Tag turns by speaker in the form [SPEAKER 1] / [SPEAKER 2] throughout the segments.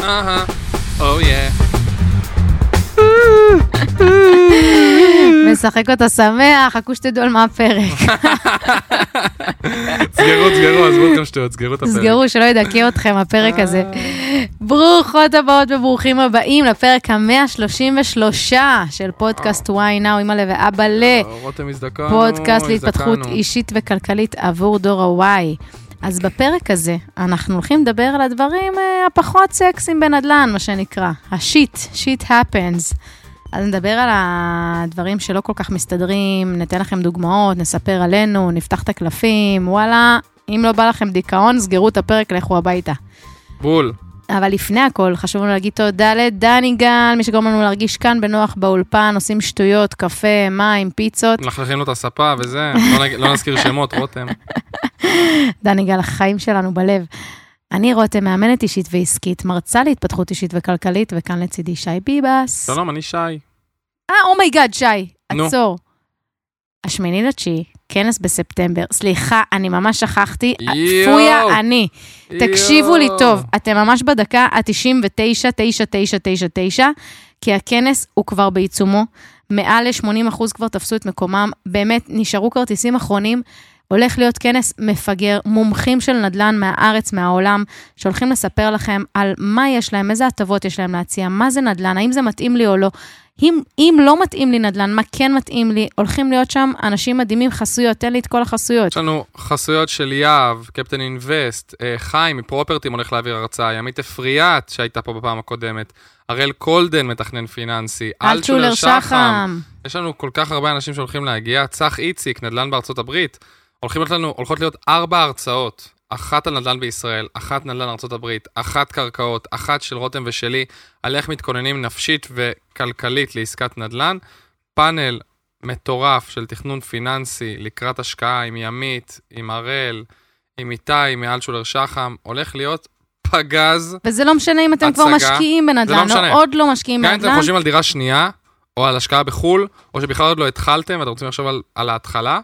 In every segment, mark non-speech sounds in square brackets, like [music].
[SPEAKER 1] אהה, או יא.
[SPEAKER 2] משחק אותה שמח, חכו שתדעו על מה הפרק. [laughs]
[SPEAKER 1] סגרו, סגרו, עזבו אתכם שטויות, סגרו את הפרק.
[SPEAKER 2] תסגרו, שלא ידכא אתכם הפרק הזה. ברוכות הבאות וברוכים הבאים לפרק ה-133 של פודקאסט וואי נאו, אימא לב ואבא ל...
[SPEAKER 1] רותם הזדקנו,
[SPEAKER 2] פודקאסט להתפתחות. אישית וכלכלית עבור דור ה-Y. אז בפרק הזה אנחנו הולכים לדבר על הדברים אה, הפחות סקסיים בנדל"ן, מה שנקרא, השיט, שיט happens. אז נדבר על הדברים שלא כל כך מסתדרים, ניתן לכם דוגמאות, נספר עלינו, נפתח את הקלפים, וואלה, אם לא בא לכם דיכאון, סגרו את הפרק, לכו הביתה.
[SPEAKER 1] בול.
[SPEAKER 2] אבל לפני הכל, חשוב לנו להגיד תודה לדני גל, מי שגורם לנו להרגיש כאן בנוח באולפן, עושים שטויות, קפה, מים, פיצות.
[SPEAKER 1] מלכלכים לו את הספה וזה, לא נג- לא נזכיר שמות, רותם. [laughs]
[SPEAKER 2] דני גל, החיים שלנו בלב. אני רותם, מאמנת אישית ועסקית, מרצה להתפתחות אישית וכלכלית, וכאן לצידי שי ביבס.
[SPEAKER 1] שלום, אני שי.
[SPEAKER 2] אה, oh my
[SPEAKER 1] god, שי.
[SPEAKER 2] עצור. השמיני לתשיעי, כנס בספטמבר. סליחה, אני ממש שכחתי. פויה אני. תקשיבו לי. טוב, אתם ממש בדקה ה-99, 9, 9, 9, 9, כי הכנס הוא כבר בעיצומו. מעל ל-80 אחוז כבר תפסו את מקומם. באמת, נשארו כרטיסים אחרונים. הולך להיות כנס מפגר, מומחים של נדל"ן מהארץ, מהעולם, שהולכים לספר לכם על מה יש להם, איזה הטבות יש להם להציע, מה זה נדל"ן, האם זה מתאים לי או לא. אם, אם לא מתאים לי נדל"ן, מה כן מתאים לי, הולכים להיות שם אנשים מדהימים, חסויות, תן לי את כל החסויות.
[SPEAKER 1] יש לנו חסויות של יהב, קפטן אינבסט, אה, חיים מפרופרטים הולך להעביר הרצאה, ימית אפריאט שהייתה פה בפעם הקודמת, הראל קולדן מתכנן פיננסי,
[SPEAKER 2] אלטשולר שחם.
[SPEAKER 1] יש לנו כל כך הרבה אנשים שהולכים להגיע, צח איציק, נדל"ן בארצות הברית. הולכים להיות לנו, הולכות להיות ארבע הרצאות, אחת על נדל"ן בישראל, אחת נדל"ן ארצות הברית, אחת קרקעות, אחת של רותם ושלי, על איך מתכוננים נפשית וכלכלית לעסקת נדל"ן. פאנל מטורף של תכנון פיננסי לקראת השקעה עם ימית, עם הראל, עם איתי, מאלטשולר שחם, הולך להיות פגז.
[SPEAKER 2] וזה לא משנה אם אתם כבר
[SPEAKER 1] הצגה.
[SPEAKER 2] משקיעים
[SPEAKER 1] זה לא
[SPEAKER 2] בנדל"ן,
[SPEAKER 1] משנה.
[SPEAKER 2] או עוד לא משקיעים
[SPEAKER 1] גם אם אתם
[SPEAKER 2] בנדל"ן.
[SPEAKER 1] חושבים על דירה שנייה, או על השקעה בחו"ל, או שבכלל עוד לא התחלתם ואתם רוצים לחשוב על, על ההתחלה,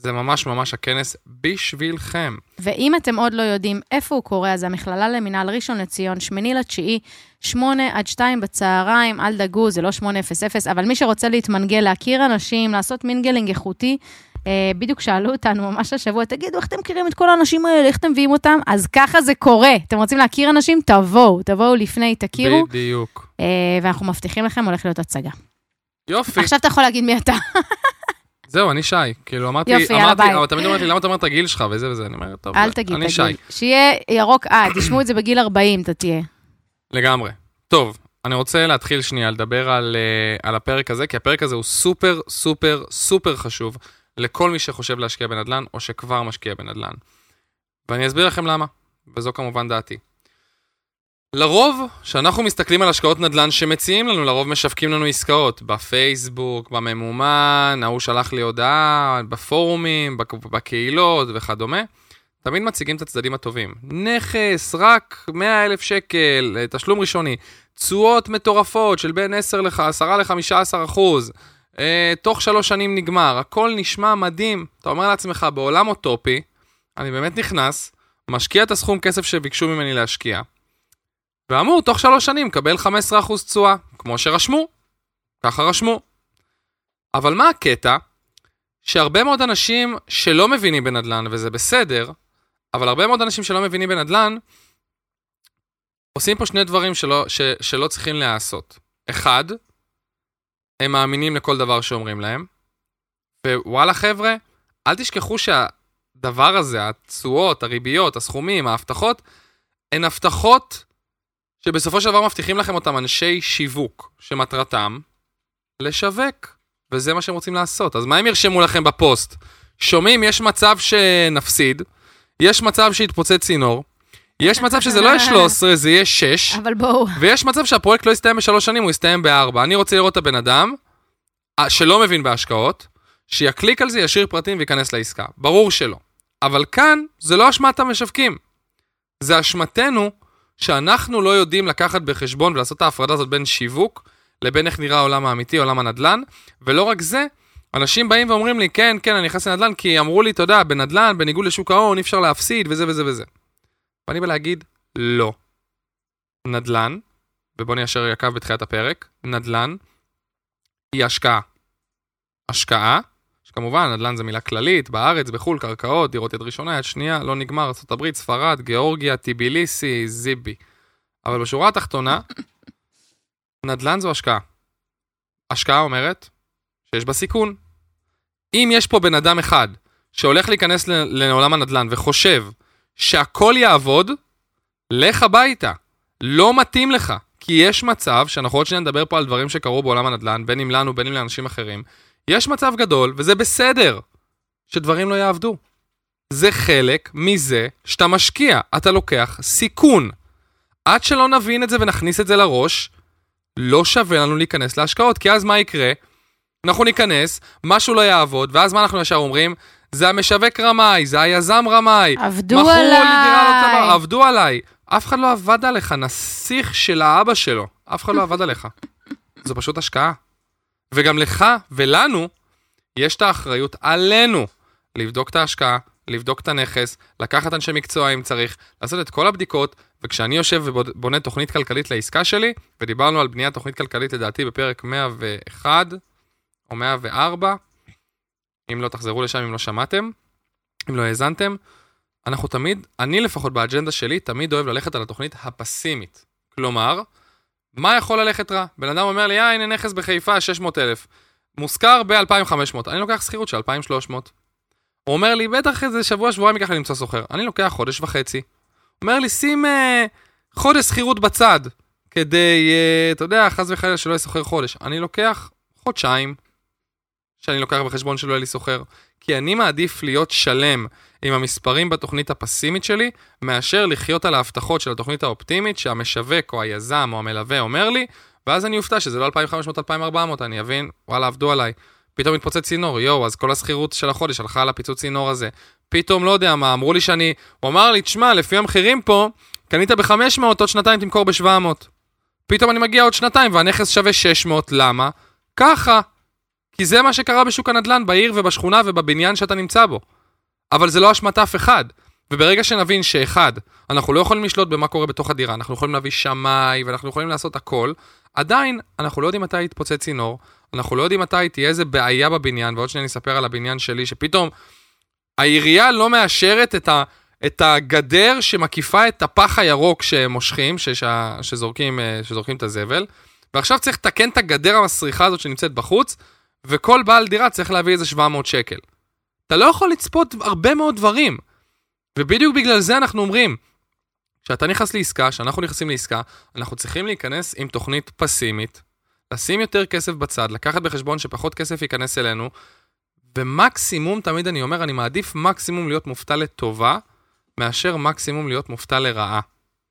[SPEAKER 1] זה ממש ממש הכנס בשבילכם.
[SPEAKER 2] ואם אתם עוד לא יודעים איפה הוא קורה, אז המכללה למינהל ראשון לציון, שמיני לתשיעי, שמונה עד שתיים בצהריים, אל דאגו, זה לא שמונה אפס אפס, אבל מי שרוצה להתמנגל, להכיר אנשים, לעשות mingling איכותי, אה, בדיוק שאלו אותנו ממש השבוע, תגידו, איך אתם מכירים את כל האנשים האלה, איך אתם מביאים אותם? אז ככה זה קורה. אתם רוצים להכיר אנשים? תבואו, תבואו לפני, תכירו,
[SPEAKER 1] בדיוק.
[SPEAKER 2] אה, ואנחנו מבטיחים לכם, הולך להיות הצגה.
[SPEAKER 1] יופי.
[SPEAKER 2] עכשיו אתה יכול להגיד מי אתה. [laughs]
[SPEAKER 1] זהו, אני שי. כאילו, אמרתי,
[SPEAKER 2] יופי, יאללה,
[SPEAKER 1] אמרתי,
[SPEAKER 2] ביי.
[SPEAKER 1] אבל תמיד אומרת לי, למה אתה אומר את הגיל שלך וזה וזה? אני אומר, טוב,
[SPEAKER 2] אל תגיד,
[SPEAKER 1] אני שי.
[SPEAKER 2] תגיד. שיהיה ירוק, אה, [coughs] תשמעו את זה בגיל 40, אתה תהיה.
[SPEAKER 1] לגמרי. טוב, אני רוצה להתחיל שנייה לדבר על, אה, על הפרק הזה, כי הפרק הזה הוא סופר, סופר, סופר חשוב לכל מי שחושב להשקיע בנדל"ן, או שכבר משקיע בנדל"ן. ואני אסביר לכם למה, וזו כמובן דעתי. לרוב, כשאנחנו מסתכלים על השקעות נדל"ן שמציעים לנו, לרוב משווקים לנו עסקאות בפייסבוק, בממומן, ההוא שלח לי הודעה, בפורומים, בק- בקהילות וכדומה. תמיד מציגים את הצדדים הטובים. נכס, רק 100 אלף שקל, תשלום ראשוני, תשואות מטורפות של בין 10 ל- 10 ל-15 אחוז, אה, תוך שלוש שנים נגמר, הכל נשמע מדהים. אתה אומר לעצמך, בעולם אוטופי, אני באמת נכנס, משקיע את הסכום כסף שביקשו ממני להשקיע, ואמור תוך שלוש שנים לקבל 15 אחוז תשואה, כמו שרשמו, ככה רשמו. אבל מה הקטע? שהרבה מאוד אנשים שלא מבינים בנדל"ן, וזה בסדר, אבל הרבה מאוד אנשים שלא מבינים בנדל"ן, עושים פה שני דברים שלא, ש, שלא צריכים להיעשות. אחד, הם מאמינים לכל דבר שאומרים להם, ווואלה חבר'ה, אל תשכחו שהדבר הזה, התשואות, הריביות, הסכומים, ההבטחות, הן הבטחות שבסופו של דבר מבטיחים לכם אותם אנשי שיווק, שמטרתם לשווק, וזה מה שהם רוצים לעשות. אז מה הם ירשמו לכם בפוסט? שומעים, יש מצב שנפסיד, יש מצב שיתפוצץ צינור, יש מצב שזה לא יהיה 13, זה יהיה 6,
[SPEAKER 2] אבל בואו.
[SPEAKER 1] ויש מצב שהפרויקט לא יסתיים בשלוש שנים, הוא יסתיים בארבע. אני רוצה לראות את הבן אדם אה, שלא מבין בהשקעות, שיקליק על זה, ישאיר פרטים וייכנס לעסקה. ברור שלא. אבל כאן, זה לא אשמת המשווקים. זה אשמתנו שאנחנו לא יודעים לקחת בחשבון ולעשות את ההפרדה הזאת בין שיווק לבין איך נראה העולם האמיתי, עולם הנדל"ן, ולא רק זה, אנשים באים ואומרים לי, כן, כן, אני נכנס לנדל"ן, כי אמרו לי, אתה יודע, בנדל"ן, בניגוד לשוק ההון, אי אפשר להפסיד, וזה וזה וזה. ואני בא להגיד, לא. נדל"ן, ובוא ניישר יקב בתחילת הפרק, נדל"ן היא השקעה. השקעה, שכמובן, נדל"ן זה מילה כללית, בארץ, בחו"ל, קרקעות, דירות יד ראשונה, יד שנייה, לא נגמר, ארה"ב, ספרד, גיאורגיה, טיביליסי, זיבי. אבל בשורה התחתונה, נדל"ן זו השקעה. השקעה אומרת שיש בה סיכון. אם יש פה בן אדם אחד שהולך להיכנס לעולם הנדל"ן וחושב שהכל יעבוד, לך הביתה. לא מתאים לך. כי יש מצב, שאנחנו עוד שניה נדבר פה על דברים שקרו בעולם הנדל"ן, בין אם לנו, בין אם לאנשים אחרים, יש מצב גדול, וזה בסדר, שדברים לא יעבדו. זה חלק מזה שאתה משקיע, אתה לוקח סיכון. עד שלא נבין את זה ונכניס את זה לראש, לא שווה לנו להיכנס להשקעות, כי אז מה יקרה? אנחנו ניכנס, משהו לא יעבוד, ואז מה אנחנו ישר אומרים? זה המשווק רמאי, זה היזם רמאי.
[SPEAKER 2] עבדו עליי.
[SPEAKER 1] לא עבדו עליי. אף אחד לא עבד עליך, נסיך של האבא שלו. אף אחד לא עבד עליך. זו פשוט השקעה. וגם לך ולנו, יש את האחריות עלינו לבדוק את ההשקעה, לבדוק את הנכס, לקחת אנשי מקצוע אם צריך, לעשות את כל הבדיקות, וכשאני יושב ובונה תוכנית כלכלית לעסקה שלי, ודיברנו על בניית תוכנית כלכלית לדעתי בפרק 101 או 104, אם לא תחזרו לשם אם לא שמעתם, אם לא האזנתם, אנחנו תמיד, אני לפחות באג'נדה שלי, תמיד אוהב ללכת על התוכנית הפסימית. כלומר, מה יכול ללכת רע? בן אדם אומר לי, אה, הנה נכס בחיפה, 600,000. מושכר ב-2,500. אני לוקח שכירות של 2,300. הוא אומר לי, בטח איזה שבוע, שבועיים ייקח לי למצוא סוחר. אני לוקח חודש וחצי. אומר לי, שים אה, חודש שכירות בצד, כדי, אה, אתה יודע, חס וחלילה שלא יהיה סוחר חודש. אני לוקח חודשיים, שאני לוקח בחשבון שלא יהיה לי סוחר. כי אני מעדיף להיות שלם עם המספרים בתוכנית הפסימית שלי, מאשר לחיות על ההבטחות של התוכנית האופטימית שהמשווק או היזם או המלווה אומר לי, ואז אני אופתע שזה לא 2,500-2,400, אני אבין, וואלה, עבדו עליי. פתאום מתפוצץ צינור, יואו, אז כל השכירות של החודש הלכה על הפיצוץ צינור הזה. פתאום, לא יודע מה, אמרו לי שאני... הוא אמר לי, תשמע, לפי המחירים פה, קנית ב-500, עוד שנתיים תמכור ב-700. פתאום אני מגיע עוד שנתיים והנכס שווה 600, למה? ככה. כי זה מה שקרה בשוק הנדל"ן, בעיר ובשכונה ובבניין שאתה נמצא בו. אבל זה לא אשמת אף אחד. וברגע שנבין שאחד, אנחנו לא יכולים לשלוט במה קורה בתוך הדירה, אנחנו יכולים להביא שמאי ואנחנו יכולים לעשות הכל, עדיין אנחנו לא יודעים מתי יתפוצץ צינור, אנחנו לא יודעים מתי תהיה איזה בעיה בבניין, ועוד שניה אני אספר על הבניין שלי, שפתאום העירייה לא מאשרת את, ה, את הגדר שמקיפה את הפח הירוק שמושכים, שש, שזורקים, אה, שזורקים את הזבל, ועכשיו צריך לתקן את הגדר המסריחה הזאת שנמצאת בחוץ, וכל בעל דירה צריך להביא איזה 700 שקל. אתה לא יכול לצפות הרבה מאוד דברים. ובדיוק בגלל זה אנחנו אומרים, כשאתה נכנס לעסקה, כשאנחנו נכנסים לעסקה, אנחנו צריכים להיכנס עם תוכנית פסימית, לשים יותר כסף בצד, לקחת בחשבון שפחות כסף ייכנס אלינו, ומקסימום, תמיד אני אומר, אני מעדיף מקסימום להיות מופתע לטובה, מאשר מקסימום להיות מופתע לרעה.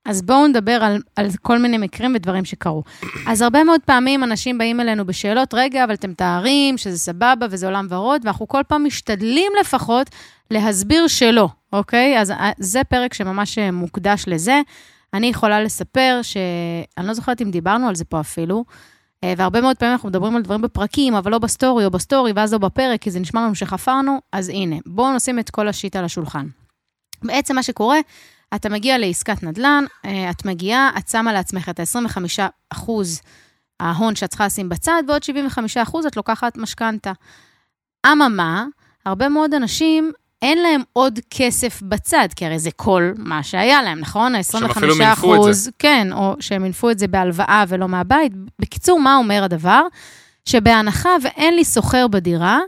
[SPEAKER 2] אז בואו נדבר על, על כל מיני מקרים ודברים שקרו. אז הרבה מאוד פעמים אנשים באים אלינו בשאלות, רגע, אבל אתם תארים שזה סבבה וזה עולם ורוד, ואנחנו כל פעם משתדלים לפחות להסביר שלא, אוקיי? אז אה, זה פרק שממש אה, מוקדש לזה. אני יכולה לספר ש... אני לא זוכרת אם דיברנו על זה פה אפילו, אה, והרבה מאוד פעמים אנחנו מדברים על דברים בפרקים, אבל לא בסטורי או בסטורי, ואז לא בפרק, כי זה נשמע לנו שחפרנו, אז הנה, בואו נשים את כל ה shit על השולחן. בעצם מה שקורה, אתה מגיע לעסקת נדל"ן, אה, את מגיעה, את שמה לעצמך את ה-25 ההון שאת צריכה לשים בצד, ועוד 75 את לוקחת משכנתה. אממה, הרבה מאוד אנשים, אין להם עוד כסף בצד, כי הרי זה כל מה שהיה להם, נכון? ה-25
[SPEAKER 1] שהם אפילו מינפו את זה.
[SPEAKER 2] כן, או שהם מינפו את זה בהלוואה ולא מהבית. בקיצור, מה אומר הדבר? שבהנחה ואין לי סוחר בדירה,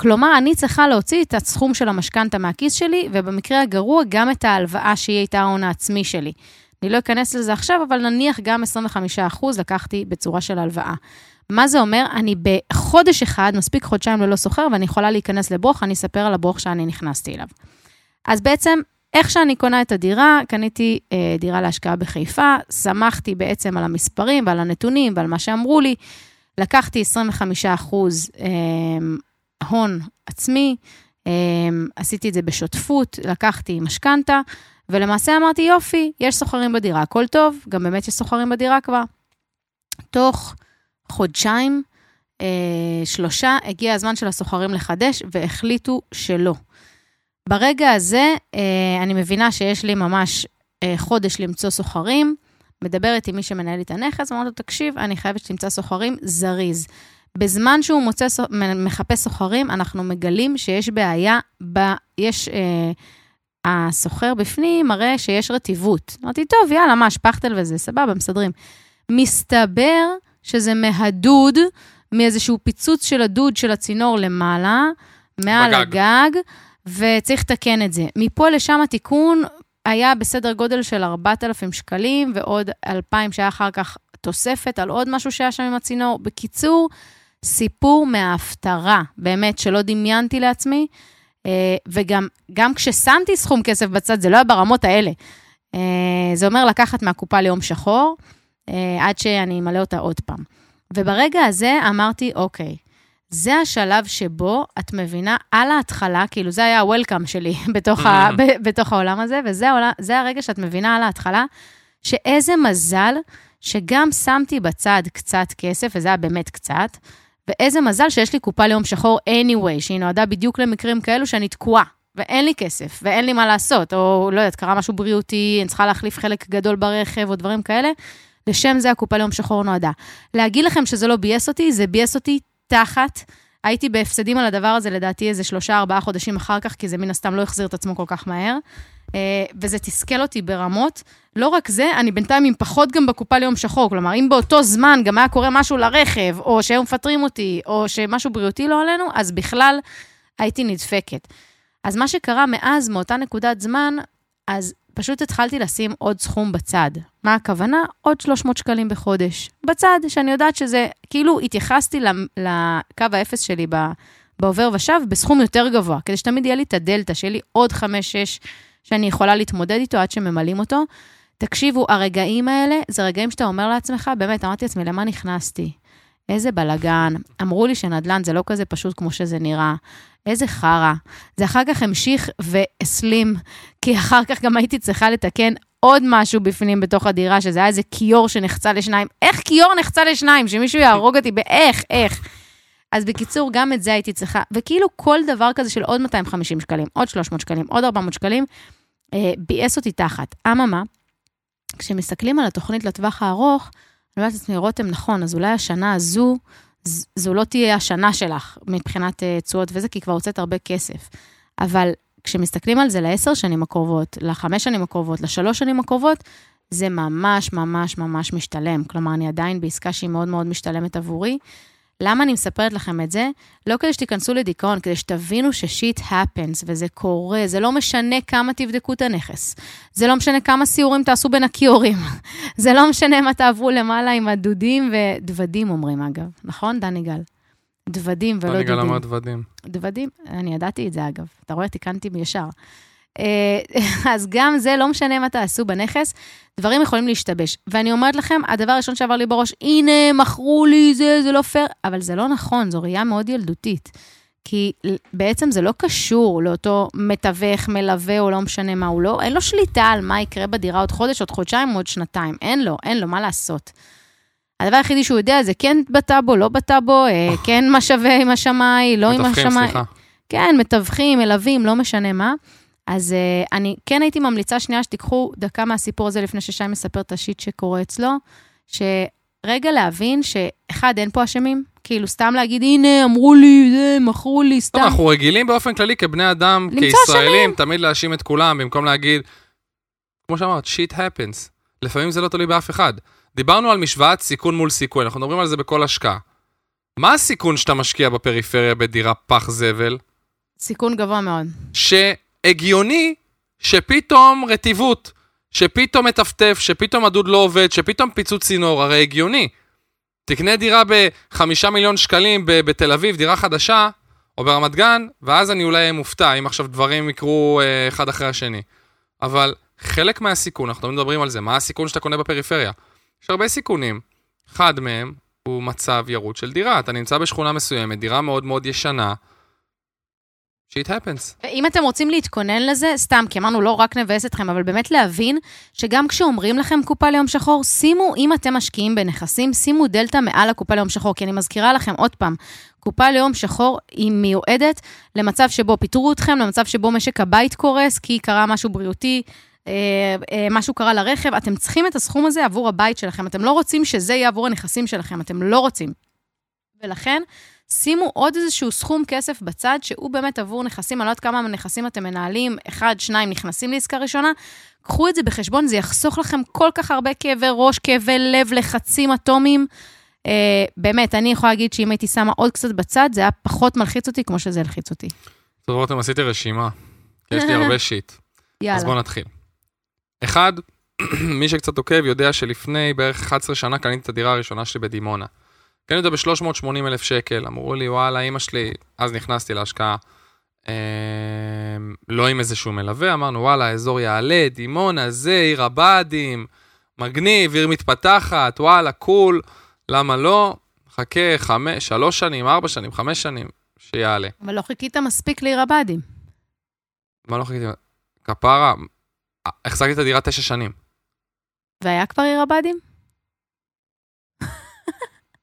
[SPEAKER 2] כלומר, אני צריכה להוציא את הסכום של המשכנתה מהכיס שלי, ובמקרה הגרוע, גם את ההלוואה שהיא הייתה ההון העצמי שלי. אני לא אכנס לזה עכשיו, אבל נניח גם 25% לקחתי בצורה של הלוואה. מה זה אומר? אני בחודש אחד, מספיק חודשיים ללא סוחר, ואני יכולה להיכנס לברוך, אני אספר על הברוך שאני נכנסתי אליו. אז בעצם, איך שאני קונה את הדירה, קניתי אה, דירה להשקעה בחיפה, שמחתי בעצם על המספרים ועל הנתונים ועל מה שאמרו לי. לקחתי 25 אחוז אה, הון עצמי, אמ, עשיתי את זה בשותפות, לקחתי משכנתה, ולמעשה אמרתי, יופי, יש סוחרים בדירה, הכל טוב, גם באמת יש סוחרים בדירה כבר. תוך חודשיים, אה, שלושה, הגיע הזמן של הסוחרים לחדש, והחליטו שלא. ברגע הזה, אה, אני מבינה שיש לי ממש אה, חודש למצוא סוחרים. מדברת עם מי שמנהל את הנכס, ואומרת לו, תקשיב, אני חייבת שתמצא סוחרים זריז. בזמן שהוא מוצא, מחפש סוחרים, אנחנו מגלים שיש בעיה, ב, יש, אה, הסוחר בפנים מראה שיש רטיבות. אמרתי, טוב, יאללה, מה, שפכטל וזה, סבבה, מסדרים. מסתבר שזה מהדוד, מאיזשהו פיצוץ של הדוד של הצינור למעלה, מעל בגג. הגג, וצריך לתקן את זה. מפה לשם התיקון היה בסדר גודל של 4,000 שקלים, ועוד 2,000 שהיה אחר כך תוספת על עוד משהו שהיה שם עם הצינור. בקיצור, סיפור מההפטרה, באמת, שלא דמיינתי לעצמי, אה, וגם גם כששמתי סכום כסף בצד, זה לא היה ברמות האלה. אה, זה אומר לקחת מהקופה ליום שחור, אה, עד שאני אמלא אותה עוד פעם. וברגע הזה אמרתי, אוקיי, זה השלב שבו את מבינה על ההתחלה, כאילו זה היה ה-welcome שלי [laughs] בתוך, ה, ב, בתוך העולם הזה, וזה הרגע שאת מבינה על ההתחלה, שאיזה מזל שגם שמתי בצד קצת כסף, וזה היה באמת קצת, ואיזה מזל שיש לי קופה ליום שחור anyway, שהיא נועדה בדיוק למקרים כאלו שאני תקועה, ואין לי כסף, ואין לי מה לעשות, או לא יודעת, קרה משהו בריאותי, אני צריכה להחליף חלק גדול ברכב, או דברים כאלה. לשם זה הקופה ליום שחור נועדה. להגיד לכם שזה לא ביאס אותי, זה ביאס אותי תחת. הייתי בהפסדים על הדבר הזה, לדעתי, איזה שלושה, ארבעה חודשים אחר כך, כי זה מן הסתם לא החזיר את עצמו כל כך מהר. אה, וזה תסכל אותי ברמות. לא רק זה, אני בינתיים עם פחות גם בקופה ליום שחור. כלומר, אם באותו זמן גם היה קורה משהו לרכב, או שהיו מפטרים אותי, או שמשהו בריאותי לא עלינו, אז בכלל הייתי נדפקת. אז מה שקרה מאז, מאותה נקודת זמן, אז פשוט התחלתי לשים עוד סכום בצד. מה הכוונה? עוד 300 שקלים בחודש. בצד, שאני יודעת שזה, כאילו התייחסתי לקו האפס שלי בעובר ושב בסכום יותר גבוה, כדי שתמיד יהיה לי את הדלתא, שיהיה לי עוד 5-6 שאני יכולה להתמודד איתו עד שממלאים אותו. תקשיבו, הרגעים האלה, זה רגעים שאתה אומר לעצמך, באמת, אמרתי לעצמי, למה נכנסתי? איזה בלאגן. אמרו לי שנדל"ן זה לא כזה פשוט כמו שזה נראה. איזה חרא. זה אחר כך המשיך והסלים, כי אחר כך גם הייתי צריכה לתקן עוד משהו בפנים בתוך הדירה, שזה היה איזה כיור שנחצה לשניים. איך כיור נחצה לשניים? שמישהו יהרוג אותי באיך, איך. אז בקיצור, גם את זה הייתי צריכה, וכאילו כל דבר כזה של עוד 250 שקלים, עוד 300 שקלים, עוד 400 שקלים, אה, ביאס אותי תחת. אממה, כשמסתכלים על התוכנית לטווח הארוך, אני אומרת לעצמי, רותם, נכון, אז אולי השנה הזו, זו לא תהיה השנה שלך מבחינת אה, תשואות וזה, כי כבר הוצאת הרבה כסף. אבל כשמסתכלים על זה לעשר שנים הקרובות, לחמש שנים הקרובות, לשלוש שנים הקרובות, זה ממש ממש ממש משתלם. כלומר, אני עדיין בעסקה שהיא מאוד מאוד משתלמת עבורי. למה אני מספרת לכם את זה? לא כדי שתיכנסו לדיכאון, כדי שתבינו ששיט happens, וזה קורה, זה לא משנה כמה תבדקו את הנכס. זה לא משנה כמה סיורים תעשו בין הכיורים. [laughs] זה לא משנה מה תעברו למעלה עם הדודים ודוודים, אומרים אגב. נכון, דני גל? דוודים ולא דודים.
[SPEAKER 1] דני גל אמר דוודים.
[SPEAKER 2] דוודים? אני ידעתי את זה, אגב. אתה רואה, תיקנתי בישר. אה, [laughs] אז גם זה, לא משנה מה תעשו בנכס, דברים יכולים להשתבש. ואני אומרת לכם, הדבר הראשון שעבר לי בראש, הנה, מכרו לי זה, זה לא פייר, אבל זה לא נכון, זו ראייה מאוד ילדותית. כי בעצם זה לא קשור לאותו מתווך, מלווה או לא משנה מה, הוא לא, אין לו שליטה על מה יקרה בדירה עוד חודש, עוד חודשיים, עוד שנתיים. אין לו, אין לו, מה לעשות. הדבר היחידי שהוא יודע זה כן בטאבו, לא בטאבו, אה, כן מה שווה עם השמאי, לא עם השמאי. מתווכים, סליחה. כן, מתווכים, מלווים, לא משנה מה. אז uh, אני כן הייתי ממליצה שנייה שתיקחו דקה מהסיפור הזה לפני ששי מספר את השיט שקורה אצלו, שרגע להבין שאחד, אין פה אשמים, כאילו סתם להגיד, הנה, אמרו לי, זה, מכרו לי, סתם.
[SPEAKER 1] טוב, אנחנו רגילים באופן כללי כבני אדם, כישראלים, תמיד להאשים את כולם, במקום להגיד, כמו שאמרת, שיט happens. לפעמים זה לא תלוי באף אחד. דיברנו על משוואת סיכון מול סיכוי, אנחנו מדברים על זה בכל השקעה. מה הסיכון שאתה משקיע בפריפריה בדירה פח זבל?
[SPEAKER 2] סיכון גבוה מאוד.
[SPEAKER 1] ש... הגיוני שפתאום רטיבות, שפתאום מטפטף, שפתאום הדוד לא עובד, שפתאום פיצוץ צינור, הרי הגיוני. תקנה דירה בחמישה מיליון שקלים בתל אביב, דירה חדשה, או ברמת גן, ואז אני אולי מופתע אם עכשיו דברים יקרו אה, אחד אחרי השני. אבל חלק מהסיכון, אנחנו מדברים על זה, מה הסיכון שאתה קונה בפריפריה? יש הרבה סיכונים. אחד מהם הוא מצב ירוד של דירה. אתה נמצא בשכונה מסוימת, דירה מאוד מאוד ישנה, שיט happens.
[SPEAKER 2] ואם אתם רוצים להתכונן לזה, סתם, כי אמרנו לא רק נבאס אתכם, אבל באמת להבין שגם כשאומרים לכם קופה ליום שחור, שימו, אם אתם משקיעים בנכסים, שימו דלתא מעל הקופה ליום שחור, כי אני מזכירה לכם עוד פעם, קופה ליום שחור היא מיועדת למצב שבו פיטרו אתכם, למצב שבו משק הבית קורס, כי קרה משהו בריאותי, אה, אה, משהו קרה לרכב, אתם צריכים את הסכום הזה עבור הבית שלכם. אתם לא רוצים שזה יהיה עבור הנכסים שלכם, אתם לא רוצים. ולכן, שימו עוד איזשהו סכום כסף בצד, שהוא באמת עבור נכסים, אני לא יודעת כמה נכסים אתם מנהלים, אחד, שניים נכנסים לעסקה ראשונה, קחו את זה בחשבון, זה יחסוך לכם כל כך הרבה כאבי ראש, כאבי לב, לחצים אטומיים. Uh, באמת, אני יכולה להגיד שאם הייתי שמה עוד קצת בצד, זה היה פחות מלחיץ אותי כמו שזה הלחיץ אותי.
[SPEAKER 1] טוב, רותם, עשיתי רשימה. יש לי הרבה [laughs] שיט.
[SPEAKER 2] יאללה.
[SPEAKER 1] אז בואו נתחיל. אחד, [clears throat] מי שקצת עוקב יודע שלפני בערך 11 שנה קניתי את הדירה הראשונה שלי בדימונה. קניתי אותה ב-380 אלף שקל, אמרו לי, וואלה, אימא שלי, אז נכנסתי להשקעה. אה, לא עם איזשהו מלווה, אמרנו, וואלה, האזור יעלה, דימונה, זה, עיר הבה"דים, מגניב, עיר מתפתחת, וואלה, קול, למה לא? חכה חמש, שלוש שנים, ארבע שנים, חמש שנים, שיעלה.
[SPEAKER 2] אבל לא חיכית מספיק לעיר הבה"דים.
[SPEAKER 1] מה לא חיכיתי? כפרה, החזקתי את הדירה תשע שנים.
[SPEAKER 2] והיה כבר עיר הבה"דים?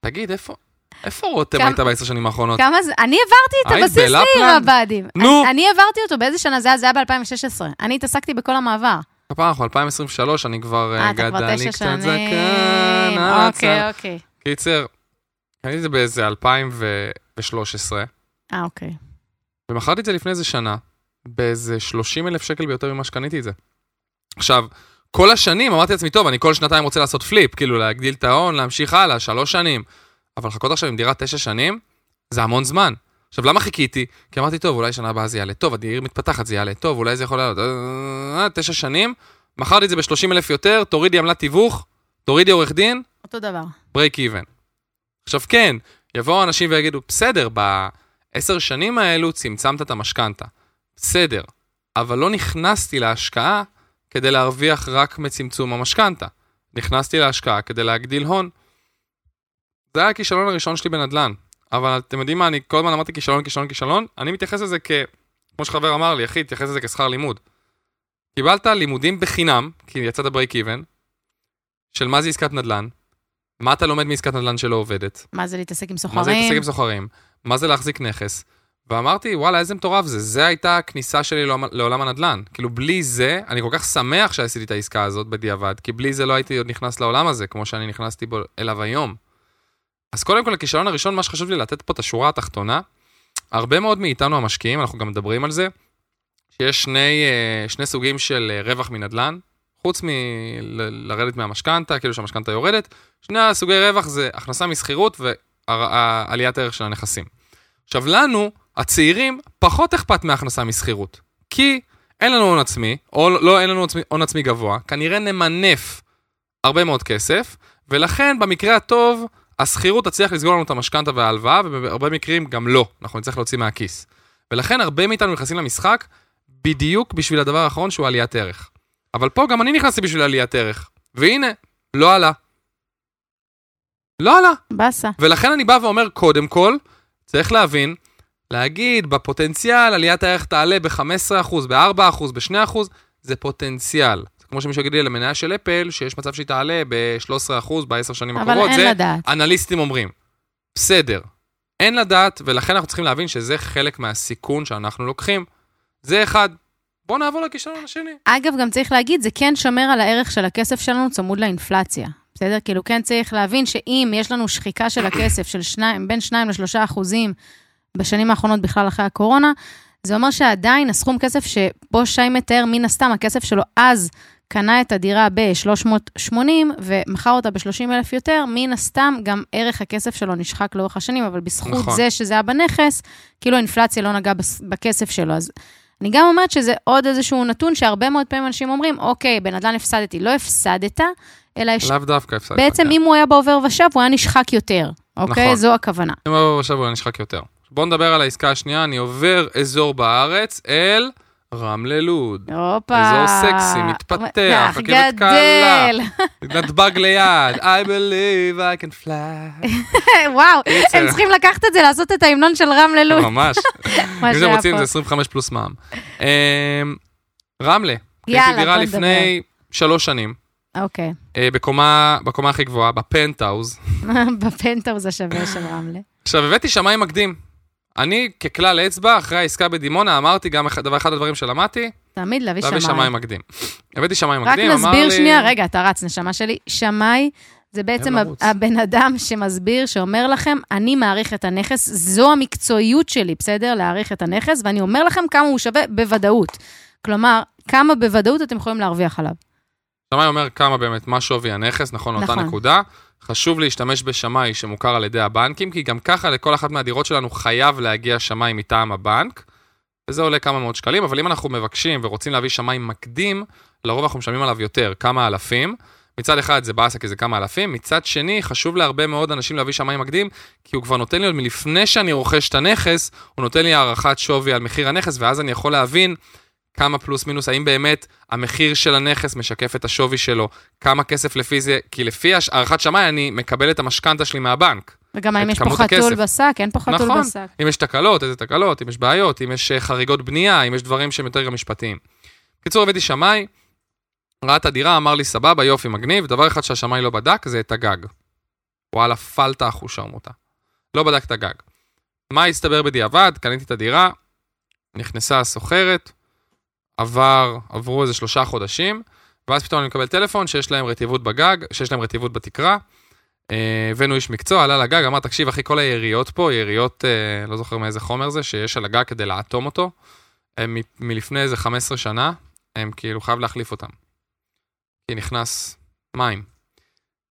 [SPEAKER 1] תגיד, איפה? איפה רותם
[SPEAKER 2] כמה-
[SPEAKER 1] הייתה בעשר שנים האחרונות?
[SPEAKER 2] כמה זה? אני העברתי את
[SPEAKER 1] היית
[SPEAKER 2] הבסיס לעיר? הבה"דים.
[SPEAKER 1] נו.
[SPEAKER 2] אני- העברתי אותו, באיזה שנה זה היה? זה היה ב-2016. אני התעסקתי בכל המעבר.
[SPEAKER 1] כפרה, אנחנו 2023, אני כבר אה,
[SPEAKER 2] אה, אתה כבר
[SPEAKER 1] גדל, אני
[SPEAKER 2] תשע
[SPEAKER 1] קצת. זקן. אה,
[SPEAKER 2] אוקיי. אוקיי.
[SPEAKER 1] קיצר, קניתי את זה באיזה 2013,
[SPEAKER 2] אה, אוקיי.
[SPEAKER 1] ומכרתי את זה לפני איזה שנה, באיזה 30 אלף שקל ביותר ממה שקניתי את זה. עכשיו, כל השנים אמרתי לעצמי, טוב, אני כל שנתיים רוצה לעשות פליפ, כאילו להגדיל את ההון, להמשיך הלאה, שלוש שנים. אבל לחכות עכשיו עם דירה תשע שנים, זה המון זמן. עכשיו, למה חיכיתי? כי אמרתי, טוב, אולי שנה הבאה זה יעלה. טוב, העיר מתפתחת, זה יעלה. טוב, אולי זה יכול לעלות. אה, תשע שנים, מכרתי את זה ב-30 אלף יותר, תורידי עמלת תיווך, תורידי עורך דין,
[SPEAKER 2] אותו דבר.
[SPEAKER 1] break even. עכשיו כן, יבואו אנשים ויגידו, בסדר, בעשר שנים האלו צמצמת את המשכנתה. בסדר, אבל לא נכנסתי להשקעה כדי להרוויח רק מצמצום המשכנתה. נכנסתי להשקעה כדי להגדיל הון. זה היה הכישלון הראשון שלי בנדל"ן. אבל אתם יודעים מה, אני כל הזמן אמרתי כישלון, כישלון, כישלון, אני מתייחס לזה כ... כמו שחבר אמר לי, אחי, תתייחס לזה כשכר לימוד. קיבלת לימודים בחינם, כי יצאת break even, של מה זה עסקת נדל"ן, מה אתה לומד מעסקת נדל"ן שלא עובדת,
[SPEAKER 2] מה זה להתעסק עם
[SPEAKER 1] מה זה
[SPEAKER 2] שוכרים?
[SPEAKER 1] להתעסק עם שוכרים, מה זה להחזיק נכס, ואמרתי, וואלה, איזה מטורף זה, זה הייתה הכניסה שלי לעולם, הנדל"ן. כאילו, בלי זה, אני כל כך שמח שעשיתי את העסקה הזאת בדיעבד, כי בלי זה לא הייתי עוד נכנס לעולם הזה, כמו שאני נכנסתי בו אליו היום. אז קודם כל, הכישלון הראשון, מה שחשוב לי לתת פה את השורה התחתונה, הרבה מאוד מאיתנו המשקיעים, אנחנו גם מדברים על זה, שיש שני, אה, שני סוגים של אה, רווח מנדל"ן, חוץ מלרדת מהמשכנתה, כאילו שהמשכנתה יורדת, שני הסוגי רווח זה הכנסה משכירות ועליית הערך של הנכסים. עכשיו, לנו, הצעירים, פחות אכפת מהכנסה משכירות. כי אין לנו הון עצמי, או לא, אין לנו הון עצמי גבוה, כנראה נמנף הרבה מאוד כסף, ולכן במקרה הטוב, השכירות תצליח לסגור לנו את המשכנתה וההלוואה, ובהרבה מקרים גם לא, אנחנו נצטרך להוציא מהכיס. ולכן הרבה מאיתנו נכנסים למשחק בדיוק בשביל הדבר האחרון שהוא עליית ערך. אבל פה גם אני נכנסתי בשביל עליית ערך, והנה, לא עלה. לא עלה.
[SPEAKER 2] באסה.
[SPEAKER 1] ולכן אני בא ואומר, קודם כל, צריך להבין, להגיד בפוטנציאל עליית הערך תעלה ב-15%, ב-4%, ב-2%, זה פוטנציאל. זה כמו שמישהו יגיד לי על המניה של אפל, שיש מצב שהיא תעלה ב-13% בעשר שנים
[SPEAKER 2] אבל
[SPEAKER 1] הקרובות. זה
[SPEAKER 2] לדעת.
[SPEAKER 1] אנליסטים אומרים. בסדר. אין לדעת, ולכן אנחנו צריכים להבין שזה חלק מהסיכון שאנחנו לוקחים. זה אחד. בואו נעבור לכישלון השני.
[SPEAKER 2] אגב, גם צריך להגיד, זה כן שומר על הערך של הכסף שלנו צמוד לאינפלציה. בסדר? כאילו, כן צריך להבין שאם יש לנו שחיקה של הכסף של שניים, בין 2 ל-3 אחוזים בשנים האחרונות בכלל אחרי הקורונה, זה אומר שעדיין הסכום כסף שבו שי מתאר, מן הסתם, הכסף שלו אז קנה את הדירה ב-380 ומכר אותה ב-30 אלף יותר, מן הסתם גם ערך הכסף שלו נשחק לאורך השנים, אבל בזכות
[SPEAKER 1] נכון.
[SPEAKER 2] זה שזה היה בנכס, כאילו האינפלציה לא נגעה בכסף שלו. אז אני גם אומרת שזה עוד איזשהו נתון שהרבה מאוד פעמים אנשים אומרים, אוקיי, בנדל"ן הפסדתי. לא הפסדת, אלא יש...
[SPEAKER 1] לאו דווקא הפסדת.
[SPEAKER 2] בעצם
[SPEAKER 1] כן.
[SPEAKER 2] אם הוא היה בעובר ושב, הוא היה נשחק יותר, אוקיי?
[SPEAKER 1] נכון.
[SPEAKER 2] זו הכוונה.
[SPEAKER 1] אם עובר עכשיו הוא נשחק יותר. בואו נדבר על העסקה השנייה, אני עובר אזור בארץ אל רמלה לוד.
[SPEAKER 2] הופה.
[SPEAKER 1] אזור סקסי, מתפתח, רכבת
[SPEAKER 2] גדל.
[SPEAKER 1] נתב"ג ליד, I believe I can fly. [laughs]
[SPEAKER 2] וואו. הם צריכים לקחת את זה, לעשות את ההמנון של רמלה לוד.
[SPEAKER 1] ממש. אם אתם רוצים. זה 25 פלוס מע"מ. אמ, רמלה.
[SPEAKER 2] יאללה,
[SPEAKER 1] קניתי דירה
[SPEAKER 2] בוא
[SPEAKER 1] לפני שלוש שנים,
[SPEAKER 2] אוקיי.
[SPEAKER 1] אה, בקומה בקומה הכי גבוהה, בפנטהאוז. [laughs]
[SPEAKER 2] בפנטהאוז השווה של רמלה.
[SPEAKER 1] עכשיו, הבאתי שמאי מקדים. אני, ככלל אצבע, אחרי העסקה בדימונה, אמרתי גם דבר אחד הדברים שלמדתי,
[SPEAKER 2] תמיד להביא שמאי.
[SPEAKER 1] להביא שמאי מקדים. הבאתי שמאי
[SPEAKER 2] רק
[SPEAKER 1] מקדים, אמר לי...
[SPEAKER 2] נסביר שנייה, רגע, אתה רץ, נשמה שלי. שמאי זה בעצם. הבן אדם שמסביר, שאומר לכם, אני מעריך את הנכס, זו המקצועיות שלי, בסדר? להעריך את הנכס, ואני אומר לכם כמה הוא שווה בוודאות. כלומר, כמה בוודאות אתם יכולים להרוויח עליו.
[SPEAKER 1] שמאי אומר כמה באמת, מה שווי הנכס, נכון,
[SPEAKER 2] נכון.
[SPEAKER 1] נקודה. חשוב להשתמש בשמאי שמוכר על ידי הבנקים, כי גם ככה לכל אחת מהדירות שלנו חייב להגיע שמאי מטעם הבנק, וזה עולה כמה מאות שקלים, אבל אם אנחנו מבקשים ורוצים להביא שמאי מקדים, לרוב אנחנו משלמים עליו יותר, כמה אלפים. מצד אחד זה באסה כי זה כמה אלפים, מצד שני חשוב להרבה מאוד אנשים להביא שמאי מקדים, כי הוא כבר נותן לי עוד מלפני שאני רוכש את הנכס, הוא נותן לי הערכת שווי על מחיר הנכס, ואז אני יכול להבין כמה פלוס מינוס, האם באמת המחיר של הנכס משקף את השווי שלו, כמה כסף לפי זה, כי לפי הערכת שמאי אני מקבל את המשכנתה שלי מהבנק.
[SPEAKER 2] וגם האם יש פה חתול. בשק, אין פה חתול
[SPEAKER 1] נכון.
[SPEAKER 2] בשק.
[SPEAKER 1] אם יש תקלות, איזה תקלות, אם יש בעיות, אם יש אה, חריגות בנייה, אם יש דברים שהם יותר גם משפטיים. בקיצור, הבאתי שמאי, ראה את הדירה, אמר לי, סבבה, יופי, מגניב, דבר אחד שהשמאי לא בדק זה את הגג. וואלה, פלטה אחושרמוטה. לא בדק את הגג. מה הסתבר בדיעבד? קניתי את הדירה, נכנסה הסוחרת, עבר, עברו איזה שלושה חודשים, ואז פתאום אני מקבל טלפון שיש להם רטיבות בגג, שיש להם רטיבות בתקרה. אה, הבאנו איש מקצוע, עלה לגג, אמר, תקשיב, אחי, כל היריות פה, יריות, אה, לא זוכר מאיזה חומר זה, שיש על הגג כדי לאטום אותו, הם מלפני איזה 15 שנה, הם כאילו חייב להחליף אותם. כי נכנס מים.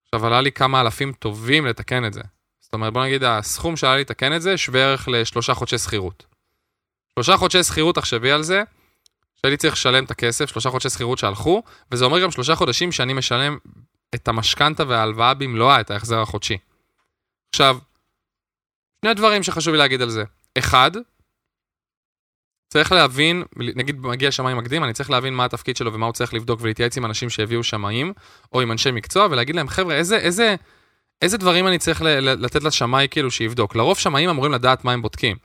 [SPEAKER 1] עכשיו, עלה לי כמה אלפים טובים לתקן את זה. זאת אומרת, בוא נגיד, הסכום שעלה לי לתקן את זה, שווה ערך לשלושה חודשי שכירות. שלושה חודשי שכירות, תחשבי על זה, שהייתי צריך לשלם את הכסף, שלושה חודשי שכירות שהלכו, וזה אומר גם שלושה חודשים שאני משלם את המשכנתה וההלוואה במלואה, את ההחזר החודשי. עכשיו, שני דברים שחשוב לי להגיד על זה. אחד, צריך להבין, נגיד מגיע שמאי מקדים, אני צריך להבין מה התפקיד שלו ומה הוא צריך לבדוק ולהתייעץ עם אנשים שהביאו שמאים, או עם אנשי מקצוע, ולהגיד להם, חבר'ה, איזה, איזה, איזה דברים אני צריך לתת לשמאי כאילו שיבדוק. לרוב שמאים אמורים לדעת מה הם בודקים,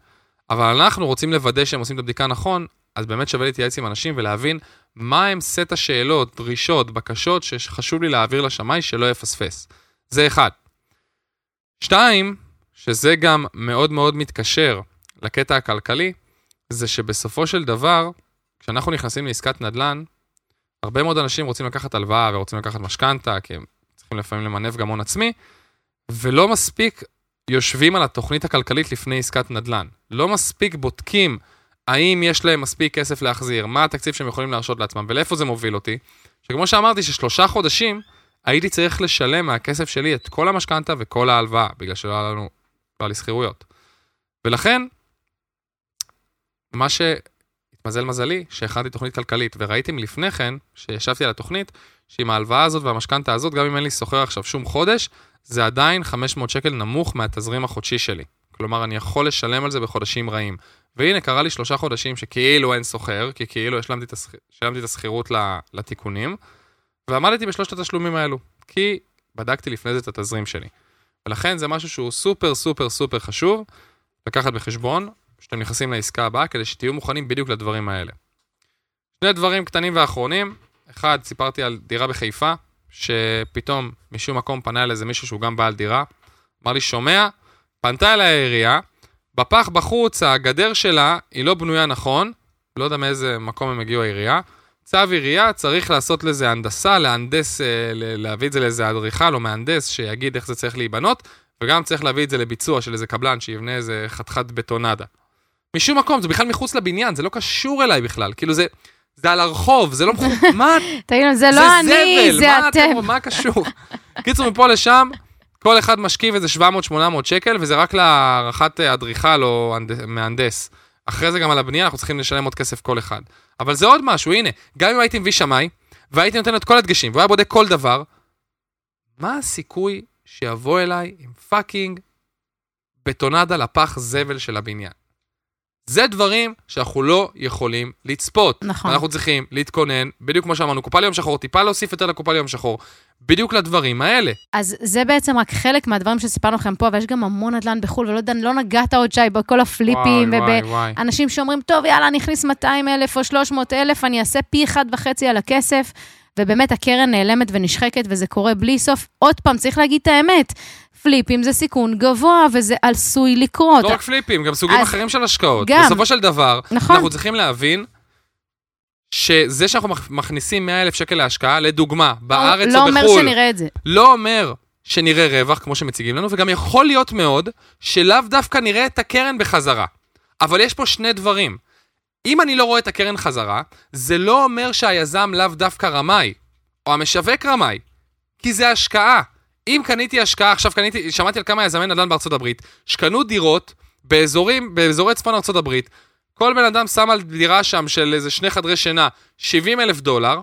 [SPEAKER 1] אבל אנחנו רוצים לוודא שהם עושים את הבדיקה נכון, אז באמת שווה להתייעץ עם אנשים ולהבין מה הם סט השאלות, דרישות, בקשות שחשוב לי להעביר לשמאי שלא יפספס. זה אחד. שתיים, שזה גם מאוד מאוד מתקשר לקטע הכלכלי, זה שבסופו של דבר, כשאנחנו נכנסים לעסקת נדל"ן, הרבה מאוד אנשים רוצים לקחת הלוואה ורוצים לקחת משכנתה, כי הם צריכים לפעמים למנף גם הון עצמי, ולא מספיק יושבים על התוכנית הכלכלית לפני עסקת נדל"ן. לא מספיק בודקים האם יש להם מספיק כסף להחזיר, מה התקציב שהם יכולים להרשות לעצמם, ולאיפה זה מוביל אותי. שכמו שאמרתי, ששלושה חודשים הייתי צריך לשלם מהכסף שלי את כל המשכנתה וכל ההלוואה, בגלל שלא היה לנו, לא היה לי שכירויות. ולכן, מה שהתמזל מזלי, שהכנתי תוכנית כלכלית, וראיתם לפני כן, שישבתי על התוכנית, שעם ההלוואה הזאת והמשכנתה הזאת, גם אם אין לי שוכר עכשיו שום חודש, זה עדיין 500 שקל נמוך מהתזרים החודשי שלי. כלומר, אני יכול לשלם על זה בחודשים רעים. והנה, קרה לי שלושה חודשים שכאילו אין שוכר, כי כאילו השלמתי את, השכ... השלמתי את השכירות לתיקונים, ועמדתי בשלושת התשלומים האלו, כי בדקתי לפני זה את התזרים שלי. ולכן זה משהו שהוא סופר סופר סופר חשוב לקחת בחשבון, כשאתם נכנסים לעסקה הבאה, כדי שתהיו מוכנים בדיוק לדברים האלה. שני דברים קטנים ואחרונים, אחד, סיפרתי על דירה בחיפה, שפתאום משום מקום פנה אל איזה מישהו שהוא גם בעל דירה, אמר לי, שומע, פנתה אליי העירייה, בפח בחוץ, הגדר שלה היא לא בנויה נכון, לא יודע מאיזה מקום הם הגיעו העירייה. צו עירייה, צריך לעשות לזה הנדסה, להנדס, אה, להביא את זה לאיזה אדריכל או מהנדס שיגיד איך זה צריך להיבנות, וגם צריך להביא את זה לביצוע של איזה קבלן שיבנה איזה חתיכת בטונדה. משום מקום, זה בכלל מחוץ לבניין, זה לא קשור אליי בכלל, כאילו זה, זה על הרחוב, זה לא מחוץ, [laughs] מה
[SPEAKER 2] תגידו, זה לא אני, זה אתם.
[SPEAKER 1] מה קשור? [laughs] קיצור, מפה לשם, כל אחד משכיב איזה 700-800 שקל, וזה רק להערכת אה, אדריכל או הנד- מהנדס. אחרי זה גם על הבנייה אנחנו צריכים לשלם עוד כסף כל אחד. אבל זה עוד משהו, הנה, גם אם הייתי מביא שמאי, והייתי נותן את כל הדגשים, והוא היה בודק כל דבר, מה הסיכוי שיבוא אליי עם fucking בטונדה לפח זבל של הבניין? זה דברים שאנחנו לא יכולים לצפות.
[SPEAKER 2] נכון.
[SPEAKER 1] אנחנו צריכים להתכונן, בדיוק כמו שאמרנו, קופה ליום שחור, טיפה להוסיף יותר לקופה ליום שחור, בדיוק לדברים האלה.
[SPEAKER 2] אז זה בעצם רק חלק מהדברים שסיפרנו לכם פה, אבל יש גם המון נדל"ן בחו"ל, ולא יודע, לא נגעת עוד, שי, בכל הפליפים,
[SPEAKER 1] וואי, וואי, וואי.
[SPEAKER 2] אנשים שאומרים, טוב, יאללה, אני אכניס 200 אלף או 300 אלף, אני אעשה פי אחד וחצי על הכסף, ובאמת הקרן נעלמת ונשחקת, וזה קורה בלי סוף. עוד פעם, צריך להגיד את האמת, פליפים זה סיכון גבוה, וזה עשוי לקרות.
[SPEAKER 1] לא רק פליפים, גם סוגים
[SPEAKER 2] אז
[SPEAKER 1] אחרים של השקעות.
[SPEAKER 2] גם.
[SPEAKER 1] בסופו של דבר,
[SPEAKER 2] נכון.
[SPEAKER 1] אנחנו צריכים להבין שזה שאנחנו מכ- מכניסים 100 אלף שקל להשקעה, לדוגמה, בארץ
[SPEAKER 2] לא
[SPEAKER 1] או
[SPEAKER 2] אומר
[SPEAKER 1] בחו"ל,
[SPEAKER 2] שנראה את זה.
[SPEAKER 1] לא אומר שנראה רווח, כמו שמציגים לנו, וגם יכול להיות מאוד שלאו דווקא נראה את הקרן בחזרה. אבל יש פה שני דברים. אם אני לא רואה את הקרן חזרה, זה לא אומר שהיזם לאו דווקא רמאי, או המשווק רמאי, כי זה השקעה. אם קניתי השקעה, עכשיו קניתי, שמעתי על כמה יזמי נדל"ן בארצות הברית, שקנו דירות באזורים, באזורי צפון ארצות הברית, כל בן אדם שם על דירה שם של איזה שני חדרי שינה 70 אלף דולר,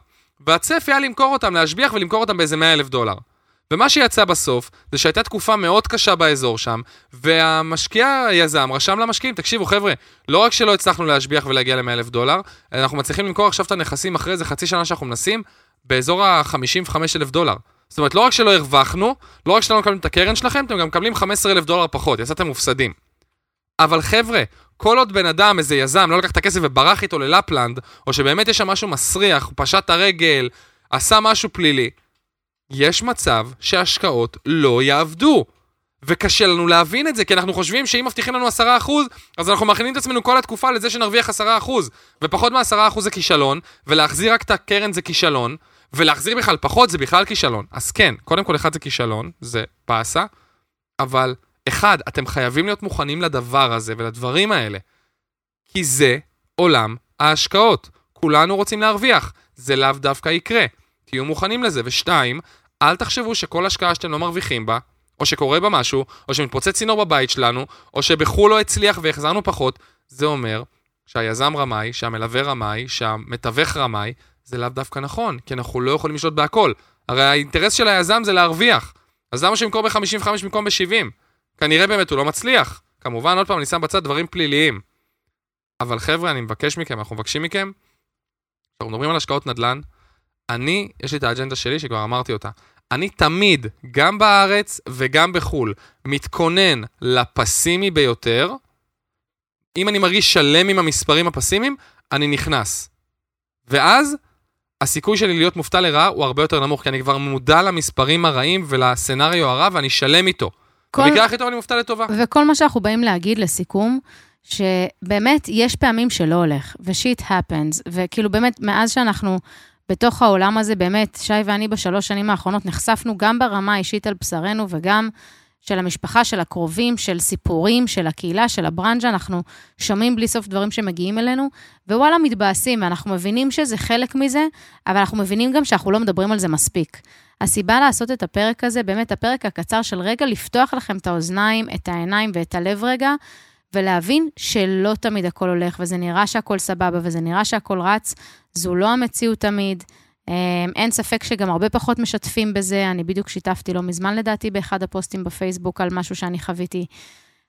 [SPEAKER 1] והצפי היה למכור אותם, להשביח ולמכור אותם באיזה 100 אלף דולר. ומה שיצא בסוף, זה שהייתה תקופה מאוד קשה באזור שם, והמשקיע היזם רשם למשקיעים, תקשיבו חבר'ה, לא רק שלא הצלחנו להשביח ולהגיע ל-100 אלף דולר, אנחנו מצליחים למכור עכשיו את הנכסים אחרי איזה חצי שנה שאנחנו מנסים, באזור ה-55 אלף דולר. זאת אומרת, לא רק שלא הרווחנו, לא רק שלא מקבלים את הקרן שלכם, אתם גם מקבלים 15 אלף דולר פחות, יצאתם מופסדים. אבל חבר'ה, כל עוד בן אדם, איזה יזם, לא לקח את הכסף וברח איתו ללפלנד, או שבאמת יש שם משהו מסריח, הוא פשט את הרגל, עשה משהו פלילי, יש מצב שהשקעות לא יעבדו. וקשה לנו להבין את זה, כי אנחנו חושבים שאם מבטיחים לנו 10%, אז אנחנו מכינים את עצמנו כל התקופה לזה שנרוויח 10%, ופחות מ-10% זה כישלון, ולהחזיר רק את הקרן זה כישלון, ולהחזיר בכלל פחות זה בכלל כישלון. אז כן, קודם כל אחד זה כישלון, זה באסה, אבל אחד, אתם חייבים להיות מוכנים לדבר הזה ולדברים האלה, כי זה עולם ההשקעות. כולנו רוצים להרוויח, זה לאו דווקא יקרה. תהיו מוכנים לזה. ושתיים, אל תחשבו שכל השקעה שאתם לא מרוויחים בה, או שקורה בה משהו, או שמתפוצץ צינור בבית שלנו, או שבחו"ל לא הצליח והחזרנו פחות, זה אומר שהיזם רמאי, שהמלווה רמאי, שהמתווך רמאי, זה לאו דווקא נכון, כי אנחנו לא יכולים לשלוט בהכל. הרי האינטרס של היזם זה להרוויח. אז למה שימכור ב-55 במקום ב-70? כנראה באמת הוא לא מצליח. כמובן, עוד פעם, אני שם בצד דברים פליליים. אבל חבר'ה, אני מבקש מכם, אנחנו מבקשים מכם, כשאנחנו מדברים על השקעות נדל"ן, אני, יש לי את האג'נדה שלי שכבר אמרתי אותה. אני תמיד, גם בארץ וגם בחו"ל, מתכונן לפסימי ביותר. אם אני מרגיש שלם עם המספרים הפסימיים, אני נכנס. ואז, הסיכוי שלי להיות מופתע לרעה הוא הרבה יותר נמוך, כי אני כבר מודע למספרים הרעים ולסצנריו הרע, ואני שלם איתו.
[SPEAKER 2] כל-
[SPEAKER 1] במקרה הכי טוב אני מופתע לטובה.
[SPEAKER 2] וכל מה שאנחנו באים להגיד לסיכום, שבאמת יש פעמים שלא הולך, ו-shit happens, וכאילו באמת, מאז שאנחנו בתוך העולם הזה, באמת, שי ואני בשלוש שנים האחרונות נחשפנו גם ברמה האישית על בשרנו וגם של המשפחה, של הקרובים, של סיפורים, של הקהילה, של הברנז'ה, אנחנו שומעים בלי סוף דברים שמגיעים אלינו, ווואלה, מתבאסים, ואנחנו מבינים שזה חלק מזה, אבל אנחנו מבינים גם שאנחנו לא מדברים על זה מספיק. הסיבה לעשות את הפרק הזה, באמת הפרק הקצר של רגע לפתוח לכם את האוזניים, את העיניים ואת הלב רגע, ולהבין שלא תמיד הכל הולך, וזה נראה שהכל סבבה, וזה נראה שהכל רץ, זו לא המציאות תמיד. אמ, אין ספק שגם הרבה פחות משתפים בזה, אני בדיוק שיתפתי לא מזמן לדעתי באחד הפוסטים בפייסבוק על משהו שאני חוויתי.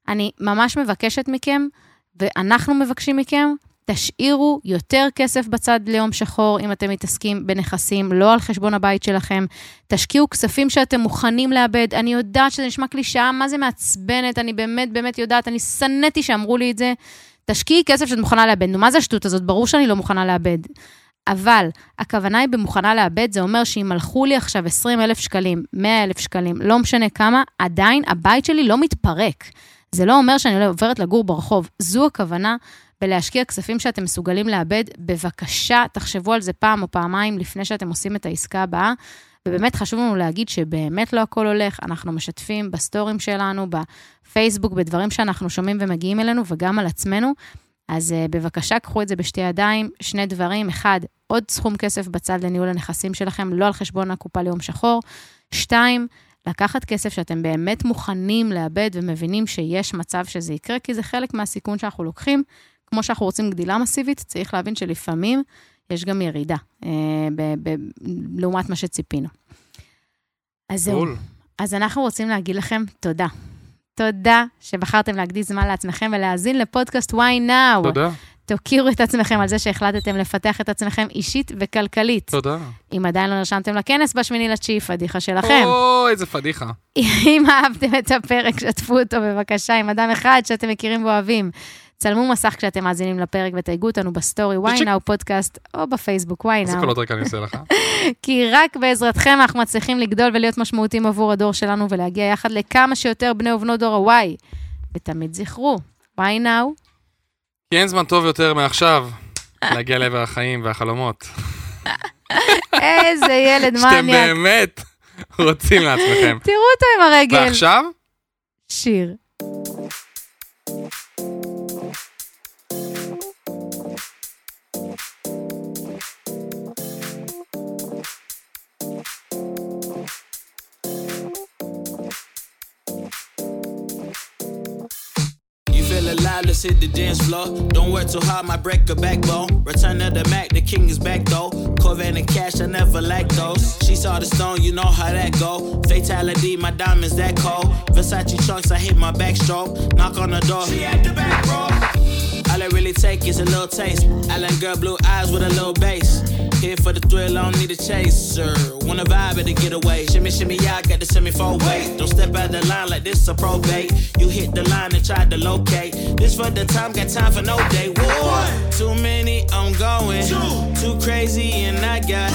[SPEAKER 2] אני ממש מבקשת מכם, ואנחנו מבקשים מכם, תשאירו יותר כסף בצד ליום שחור אם אתם מתעסקים בנכסים, לא על חשבון הבית שלכם. תשקיעו כספים שאתם מוכנים לאבד. אני יודעת שזה נשמע קלישאה, מה זה מעצבנת, אני באמת באמת יודעת, אני שנאתי שאמרו לי את זה. תשקיעי כסף שאת מוכנה לאבד. נו, מה זה השטות הזאת? ברור שאני לא מוכנה לאבד. אבל הכוונה היא במוכנה לאבד, זה אומר שאם הלכו לי עכשיו 20 אלף שקלים, 100 אלף שקלים, לא משנה כמה, עדיין הבית שלי לא מתפרק. זה לא אומר שאני עוברת לגור ברחוב. זו הכוונה בלהשקיע כספים שאתם מסוגלים לאבד. בבקשה, תחשבו על זה פעם או פעמיים לפני שאתם עושים את העסקה הבאה. ובאמת חשוב לנו להגיד שבאמת לא הכל הולך, אנחנו משתפים בסטורים שלנו, בפייסבוק, בדברים שאנחנו שומעים ומגיעים אלינו, וגם על עצמנו. אז uh, בבקשה, קחו את זה בשתי ידיים. שני דברים, אחד, עוד סכום כסף בצד לניהול הנכסים שלכם, לא על חשבון הקופה ליום שחור. שתיים, לקחת כסף שאתם באמת מוכנים לאבד ומבינים שיש מצב שזה יקרה, כי זה חלק מהסיכון שאנחנו לוקחים. כמו שאנחנו רוצים גדילה מסיבית, צריך להבין שלפעמים יש גם ירידה, אה, ב- ב- לעומת מה שציפינו. אז זהו. אז אנחנו רוצים להגיד לכם תודה. תודה שבחרתם להקדיש זמן לעצמכם ולהאזין לפודקאסט Why Now.
[SPEAKER 1] תודה,
[SPEAKER 2] תוקירו את עצמכם על זה שהחלטתם לפתח את עצמכם אישית וכלכלית.
[SPEAKER 1] תודה.
[SPEAKER 2] אם עדיין לא נרשמתם לכנס בשמיני לתשיעי, פדיחה שלכם.
[SPEAKER 1] אוי, איזה פדיחה.
[SPEAKER 2] אם אהבתם את הפרק, שתפו אותו בבקשה עם אדם אחד שאתם מכירים ואוהבים. צלמו מסך כשאתם מאזינים לפרק ותייגו אותנו בסטורי ynow פודקאסט, או בפייסבוק
[SPEAKER 1] איזה
[SPEAKER 2] ynow.
[SPEAKER 1] קולות רקע אני עושה לך? [laughs]
[SPEAKER 2] כי רק בעזרתכם אנחנו מצליחים לגדול ולהיות משמעותיים עבור הדור שלנו ולהגיע יחד לכמה שיותר בני ובנות דור ה-Y. ותמיד זכרו, why now?
[SPEAKER 1] כי אין זמן טוב יותר מעכשיו. [laughs] להגיע לעבר החיים והחלומות. [laughs]
[SPEAKER 2] איזה ילד
[SPEAKER 1] שאתם
[SPEAKER 2] מניאק.
[SPEAKER 1] באמת רוצים לעצמכם.
[SPEAKER 2] תראו אותו עם הרגל.
[SPEAKER 1] ועכשיו,
[SPEAKER 2] שיר.
[SPEAKER 3] Hit the dance floor. Don't work too hard, my break a backbone. Return of the Mac, the king is back though. Corvette and cash, I never lack those. She saw the stone, you know how that go. Fatality, my diamonds that cold. Versace trunks, I hit my backstroke. Knock on the door, she at the back. All I really take is a little taste. Island girl, blue eyes with a little bass. Here for the thrill, I don't need a chaser. Wanna vibe at the getaway. Shimmy, shimmy, yeah, I got the semi four way. Don't step out the line like this a probate. You hit the line and try to locate. This for the time, got time for no day. One, too many, I'm going. Two, too crazy, and I got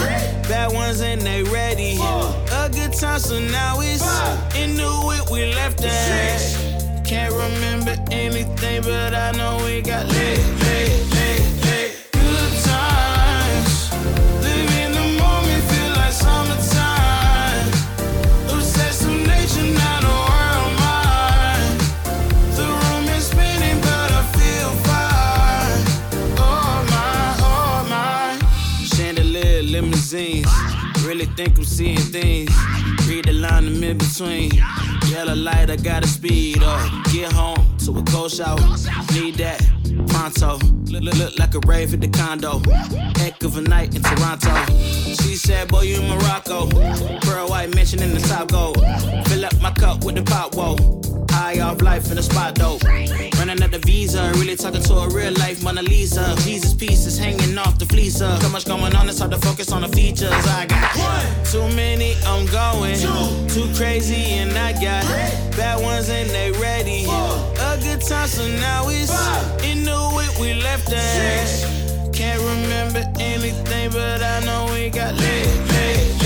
[SPEAKER 3] bad ones and they ready. A good time, so now it's into it. We left that. Can't remember anything, but I know we got lit, lit, lit. Good times. Live in the moment, feel like summertime. Not a. The room is spinning, but I feel fine. Oh my, oh my. Chandelier, limousines. Really think I'm seeing things. Read the line in between. Yellow light, I gotta speed up. Get home to a cold shower. Need that pronto. Look, look, look like a rave at the condo. Heck of a night in Toronto. She said, Boy, you in Morocco. Pearl white mention in the top. Fill up my cup with the pop, whoa. High off life in the spot though. Running out the visa, really talking to a real life Mona Lisa. Jesus pieces hanging off the fleecer. So much going on, it's hard to focus on the features. I got one, too many, I'm going. Two, too crazy, and I got three, bad ones and they ready. Four, A good time, so now it's into it. We left that. Can't remember anything, but I know we got lit, lit,